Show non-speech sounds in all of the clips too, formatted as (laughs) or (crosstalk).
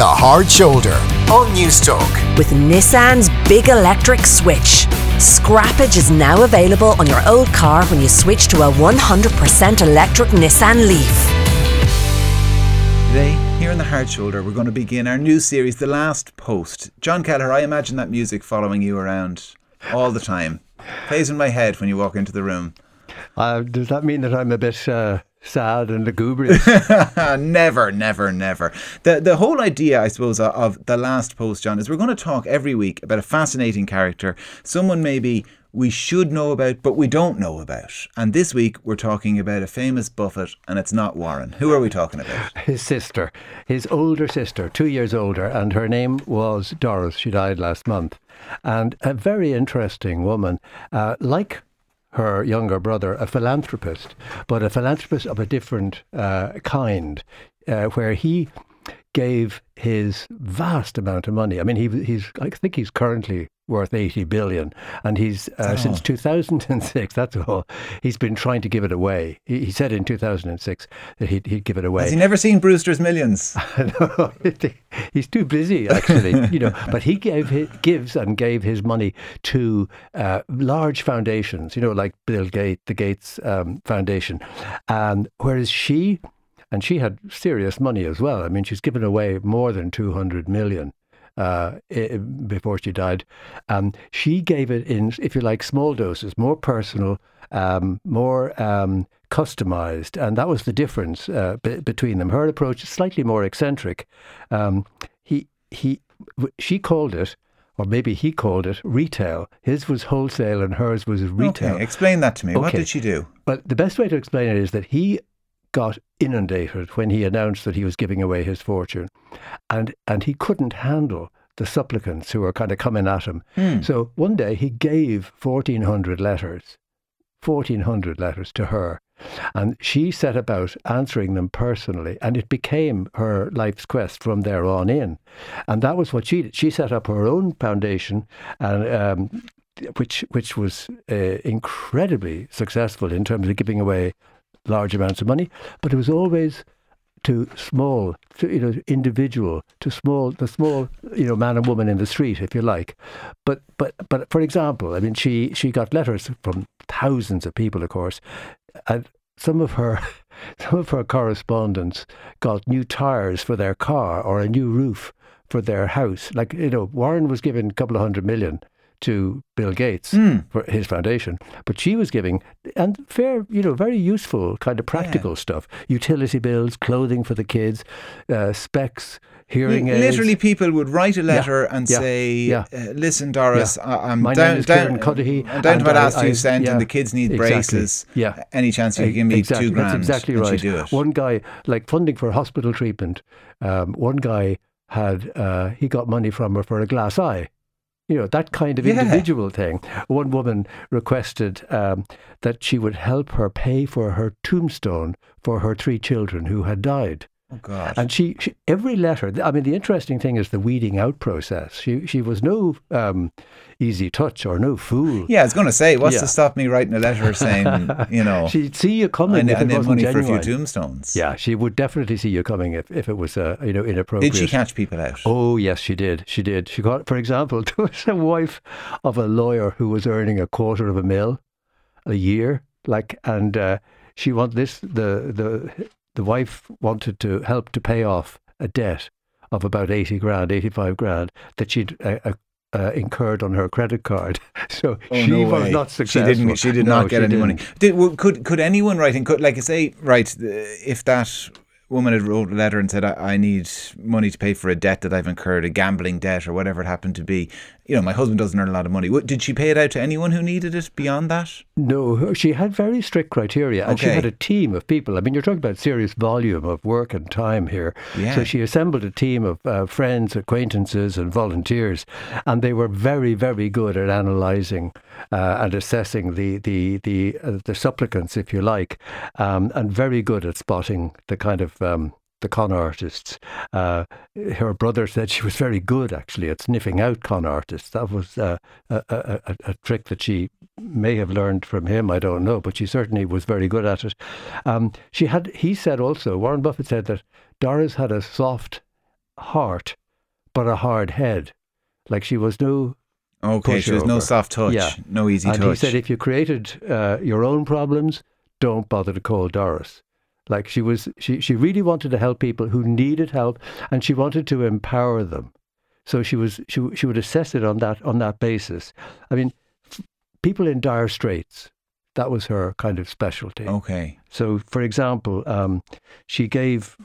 The Hard Shoulder on News Talk. With Nissan's big electric switch. Scrappage is now available on your old car when you switch to a 100% electric Nissan Leaf. Today, here in the Hard Shoulder, we're going to begin our new series, The Last Post. John Kelleher, I imagine that music following you around all the time. Plays in my head when you walk into the room. Uh, does that mean that I'm a bit uh, sad and lugubrious? (laughs) never, never, never. The the whole idea, I suppose, of, the last post, John, is we're going to talk every week about a fascinating character, someone maybe we should know about, but we don't know about. And this week we're talking about a famous Buffett, and it's not Warren. Who are we talking about? (laughs) his sister, his older sister, two years older, and her name was Doris. She died last month. And a very interesting woman, uh, like her younger brother, a philanthropist, but a philanthropist of a different uh, kind, uh, where he gave his vast amount of money. I mean, he, he's I think he's currently worth 80 billion. And he's uh, oh. since 2006 that's all. He's been trying to give it away. He, he, said in 2006 that he'd, he'd give it away. Has he never seen brewster's millions? (laughs) No, (laughs) he's too busy actually you know. (laughs) But he gave his, gives and gave his money to uh, large foundations you know like bill gates the gates um, foundation. And whereas she and she had serious money as well. I mean, she's given away more than 200 million. Uh, before she died, um, she gave it in, if you like, small doses, more personal, um, more um, customized, and that was the difference uh, b- between them. Her approach is slightly more eccentric. Um, he he she called it or maybe he called it retail. His was wholesale and hers was retail. Okay, explain that to me. Okay. What did she do? Well, the best way to explain it is that he got inundated when he announced that he was giving away his fortune. And, and he couldn't handle the supplicants who were kind of coming at him. Mm. So one day he gave 1,400 letters, 1,400 letters to her. And she set about answering them personally, and it became her life's quest from there on in. And that was what she did. She set up her own foundation, and um, which which was uh, incredibly successful in terms of giving away large amounts of money, but it was always to small, to you know, individual, to small, the small, you know, man and woman in the street, if you like. But but but for example, I mean, she she got letters from thousands of people, of course, and some of her (laughs) some of her correspondents got new tires for their car or a new roof for their house. Like you know, Warren was given a couple of hundred million to Bill Gates mm. for his foundation, but she was giving and fair, you know, very useful kind of practical yeah. stuff: utility bills, clothing for the kids, uh, specs, hearing L- aids. Literally, people would write a letter yeah. and yeah. say, uh, "Listen, Doris, I- am down, down, Cuddihy, I'm down to my last two cents, and the kids need exactly. braces. Yeah, any chance you can give me exactly. two grand? That's exactly right. do it. One guy, like funding for hospital treatment, um, one guy had uh, he got money from her for a glass eye you know, that kind of yeah. individual thing. One woman requested um, that she would help her pay for her tombstone for her three children who had died. Oh God! And she, she, every letter. I mean, the interesting thing is the weeding out process. She she was no um, easy touch or no fool. Yeah, I was going to say, what's yeah. to stop me writing a letter saying, (laughs) you know, she'd see you coming. if And, and money genuine. for a few tombstones. Yeah, she would definitely see you coming if, if it was uh, you know inappropriate. Did she catch people out? Oh yes, she did. She did. She got, for example, (laughs) there was a wife of a lawyer who was earning a quarter of a mil a year, like, and uh, she wanted this the the the wife wanted to help to pay off a debt of about 80 grand, 85 grand that she'd uh, uh, uh, incurred on her credit card. (laughs) So oh, she no was way. not successful. She didn't. She did no, not get any didn't. money. Did, could could anyone write in? Could like I say right if that woman had wrote a letter and said, I, I, need money to pay for a debt that I've incurred, a gambling debt or whatever it happened to be. You know, my husband doesn't earn a lot of money. Did she pay it out to anyone who needed it beyond that? No, she had very strict criteria and okay. she had a team of people. I mean, you're talking about serious volume of work and time here. Yeah. So she assembled a team of uh, friends, acquaintances, and volunteers, and they were very, very good at analysing uh, and assessing the the the uh, the supplicants, if you like, um, and very good at spotting the kind of um, the con artists. Uh, her brother said she was very good actually at sniffing out con artists. That was uh, a, a, a, trick that she may have learned from him. I don't know, but she certainly was very good at it. Um, she had. He said also. Warren Buffett said that Doris had a soft heart, but a hard head. Like she was no Okay, so there's no soft touch, Yeah. no easy and touch. he said, if you created uh, your own problems, don't bother to call Doris. Like she was, she, she really wanted to help people who needed help, and she wanted to empower them. So she was, she, she would assess it on that on that basis. I mean, f- people in dire straits, that was her kind of specialty. okay. So, for example, um, she gave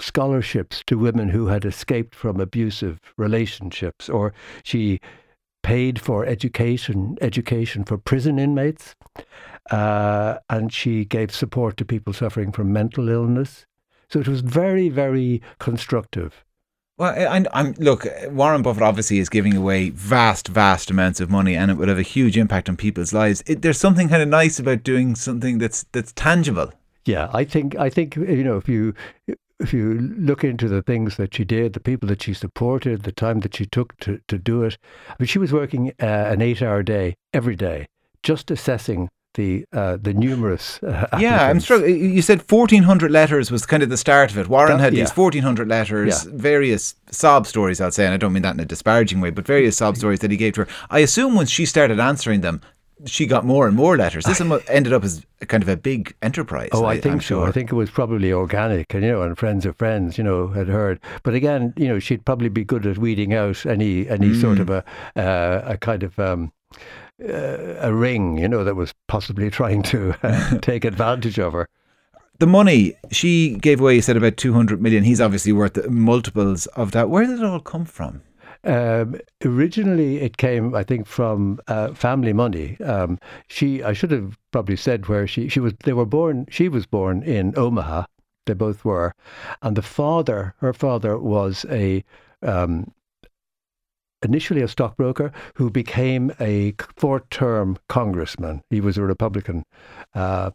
scholarships to women who had escaped from abusive relationships, or she paid for education education for prison inmates, uh, and she gave support to people suffering from mental illness. So it was very, very constructive. Well, I'm look. Warren Buffett obviously is giving away vast, vast amounts of money, and it would have a huge impact on people's lives. It, there's something kind of nice about doing something that's that's tangible. Yeah, I think I think you know if you if you look into the things that she did, the people that she supported, the time that she took to, to do it. I mean, she was working uh, an eight-hour day every day, just assessing the uh, the numerous. Uh, Yeah, I'm struggling. You said 1,400 letters was kind of the start of it. Warren That- had these 1,400 letters, Yeah. various sob stories, I'll say, and I don't mean that in a disparaging way, but various sob stories that he gave to her. I assume once she started answering them, she got more and more letters. This mo- ended up as kind of a big enterprise. Oh, I, I'm think so. sure. I think it was probably organic, and you know, and friends of friends, you know, had heard. But again, you know, she'd probably be good at weeding out any any sort Mm. of a uh, a kind of um, uh, a ring, you know, that was possibly trying to uh, (laughs) take advantage of her. the money she gave away, you said about 200 million. He's obviously worth multiples of that. Where did it all come from? Um, originally, it came, I think, from uh, family money. Um, she, I should have probably said where she she was. They were born. She was born in Omaha. They both were, and the father, her father, was a um, initially a stockbroker who became a four-term congressman. He was a Republican. Uh,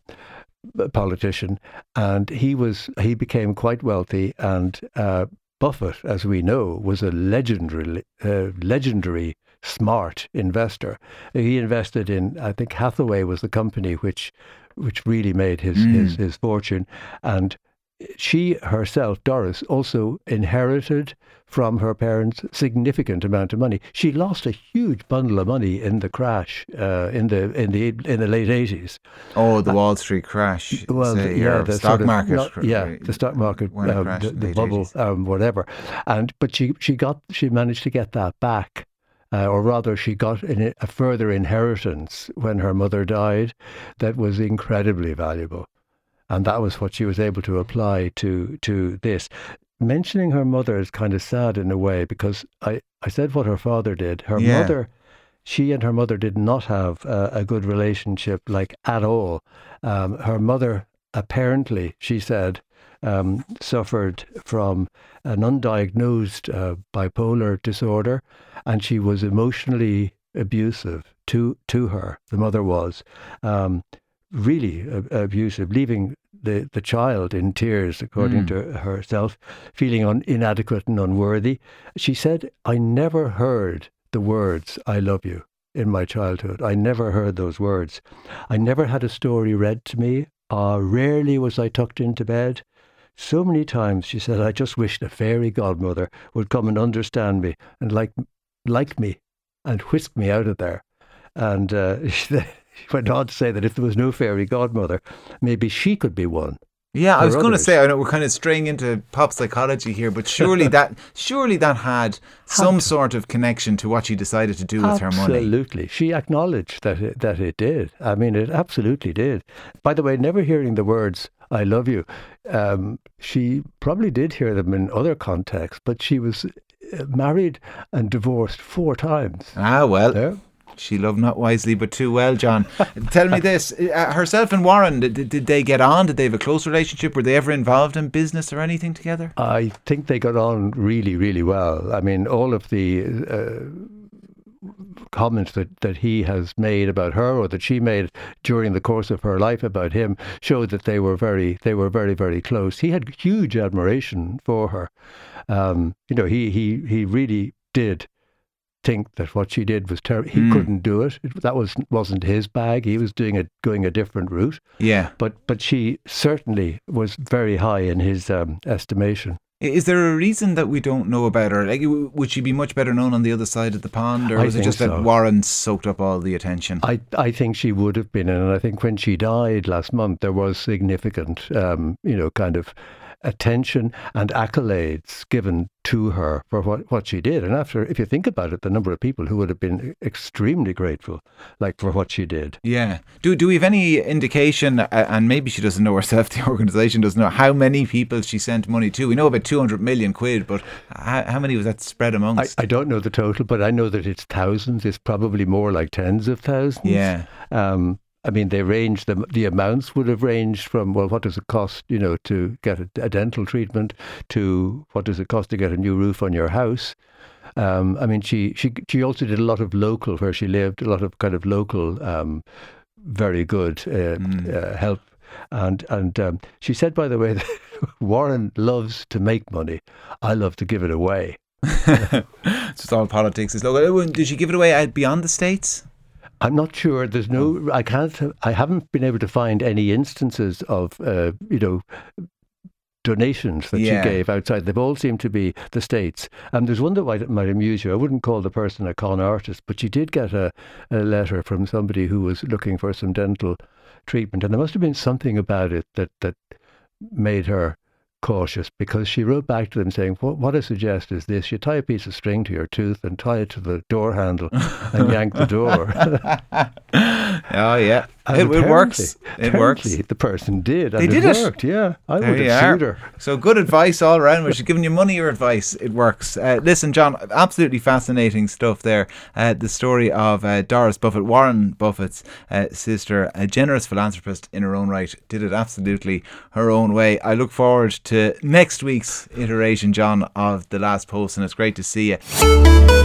politician and he was he became quite wealthy and uh, Buffett, as we know, was a legendary, uh, legendary smart investor. He invested in, I think, Hathaway was the company which, which really made his his, his fortune, and she herself, Doris, also inherited from her parents significant amount of money. She lost a huge bundle of money in the crash uh, in the in the in the late eighties. Oh, the Wall Street crash. Uh, Well, say, yeah, the stock sort of market. not- yeah, the stock market, um, the, the bubble, um, whatever. And but she she got she managed to get that back, uh, or rather, she got in a further inheritance when her mother died, that was incredibly valuable, and that was what she was able to apply to to this. Mentioning her mother is kind of sad in a way because I, I said what her father did. Her Yeah. mother she and her mother did not have uh, a good relationship, like at all. Um, her mother, apparently, she said, um, suffered from an undiagnosed uh, bipolar disorder, and she was emotionally abusive to to her. The mother was um, really abusive, leaving the, the child in tears, according to herself, feeling un, inadequate and unworthy. She said, "I never heard." the words "I love you" in my childhood. I never heard those words. I never had a story read to me. Uh, rarely was I tucked into bed. So many times, she said, I just wished a fairy godmother would come and understand me and like like me and whisk me out of there. And uh, (laughs) (laughs) went on to say that if there was no fairy godmother, maybe she could be one. Yeah, I was going to say I know we're kind of straying into pop psychology here, but surely that (laughs) surely that had some sort of connection to what she decided to do with her money. Absolutely. She acknowledged that it, that it did. I mean, it absolutely did. By the way, never hearing the words "I love you," um, she probably did hear them in other contexts, but she was uh, married and divorced four times. Ah, well, There. She loved not wisely but too well, John. (laughs) Tell me this: uh, herself and Warren, did, did they get on? Did they have a close relationship? Were they ever involved in business or anything together? I think they got on really, really well. I mean, all of the uh, comments that, that he has made about her or that she made during the course of her life about him showed that they were very, they were very, very close. He had huge admiration for her. Um, you know, he he he really did think that what she did was terrible. He Mm. couldn't do it. it. That was wasn't his bag. He was doing a going a different route. Yeah. But but she certainly was very high in his um, estimation. Is there a reason that we don't know about her? Like, would she be much better known on the other side of the pond, or I was it just so. that Warren soaked up all the attention? I, I think she would have been, and I think when she died last month, there was significant, um, you know, kind of attention and accolades given to her for what, what she did. And after, if you think about it, the number of people who would have been extremely grateful, like for what she did. Yeah. Do do we have any indication, uh, and maybe she doesn't know herself, (laughs) the organisation doesn't know, how many people she sent money to? We know about 200 million quid, but how, how many was that spread I, amongst? I don't know the total, but I know that it's thousands. It's probably more like tens of thousands. yeah. Um, I mean, they range the the amounts would have ranged from well, what does it cost, you know, to get a, a dental treatment, to what does it cost to get a new roof on your house. Um, I mean, she she she also did a lot of local where she lived, a lot of kind of local, um, very good uh, uh, help. And and um, she said, by the way, that (laughs) Warren loves to make money. I love to give it away. (laughs) It's just all politics. Is local. Did she give it away out beyond the states? I'm not sure. There's no. I can't. I haven't been able to find any instances of, uh, you know, donations that Yeah. she gave outside. They've all seemed to be the states. And there's one that might, might amuse you. I wouldn't call the person a con artist, but she did get a, a letter from somebody who was looking for some dental treatment, and there must have been something about it that that made her cautious because she wrote back to them saying, what, what I suggest is this you tie a piece of string to your tooth and tie it to the door handle and yank the door. (laughs) Oh yeah, it, it works. It works. The person did. They did it it. worked, yeah. I There would have sued her. So good advice all around. When she's giving you money or advice, it works. Uh, listen, John, absolutely fascinating stuff there. Uh, the story of uh, Doris Buffett, Warren Buffett's uh, sister, a generous philanthropist in her own right, did it absolutely her own way. I look forward to next week's iteration, John, of the last post, and it's great to see you.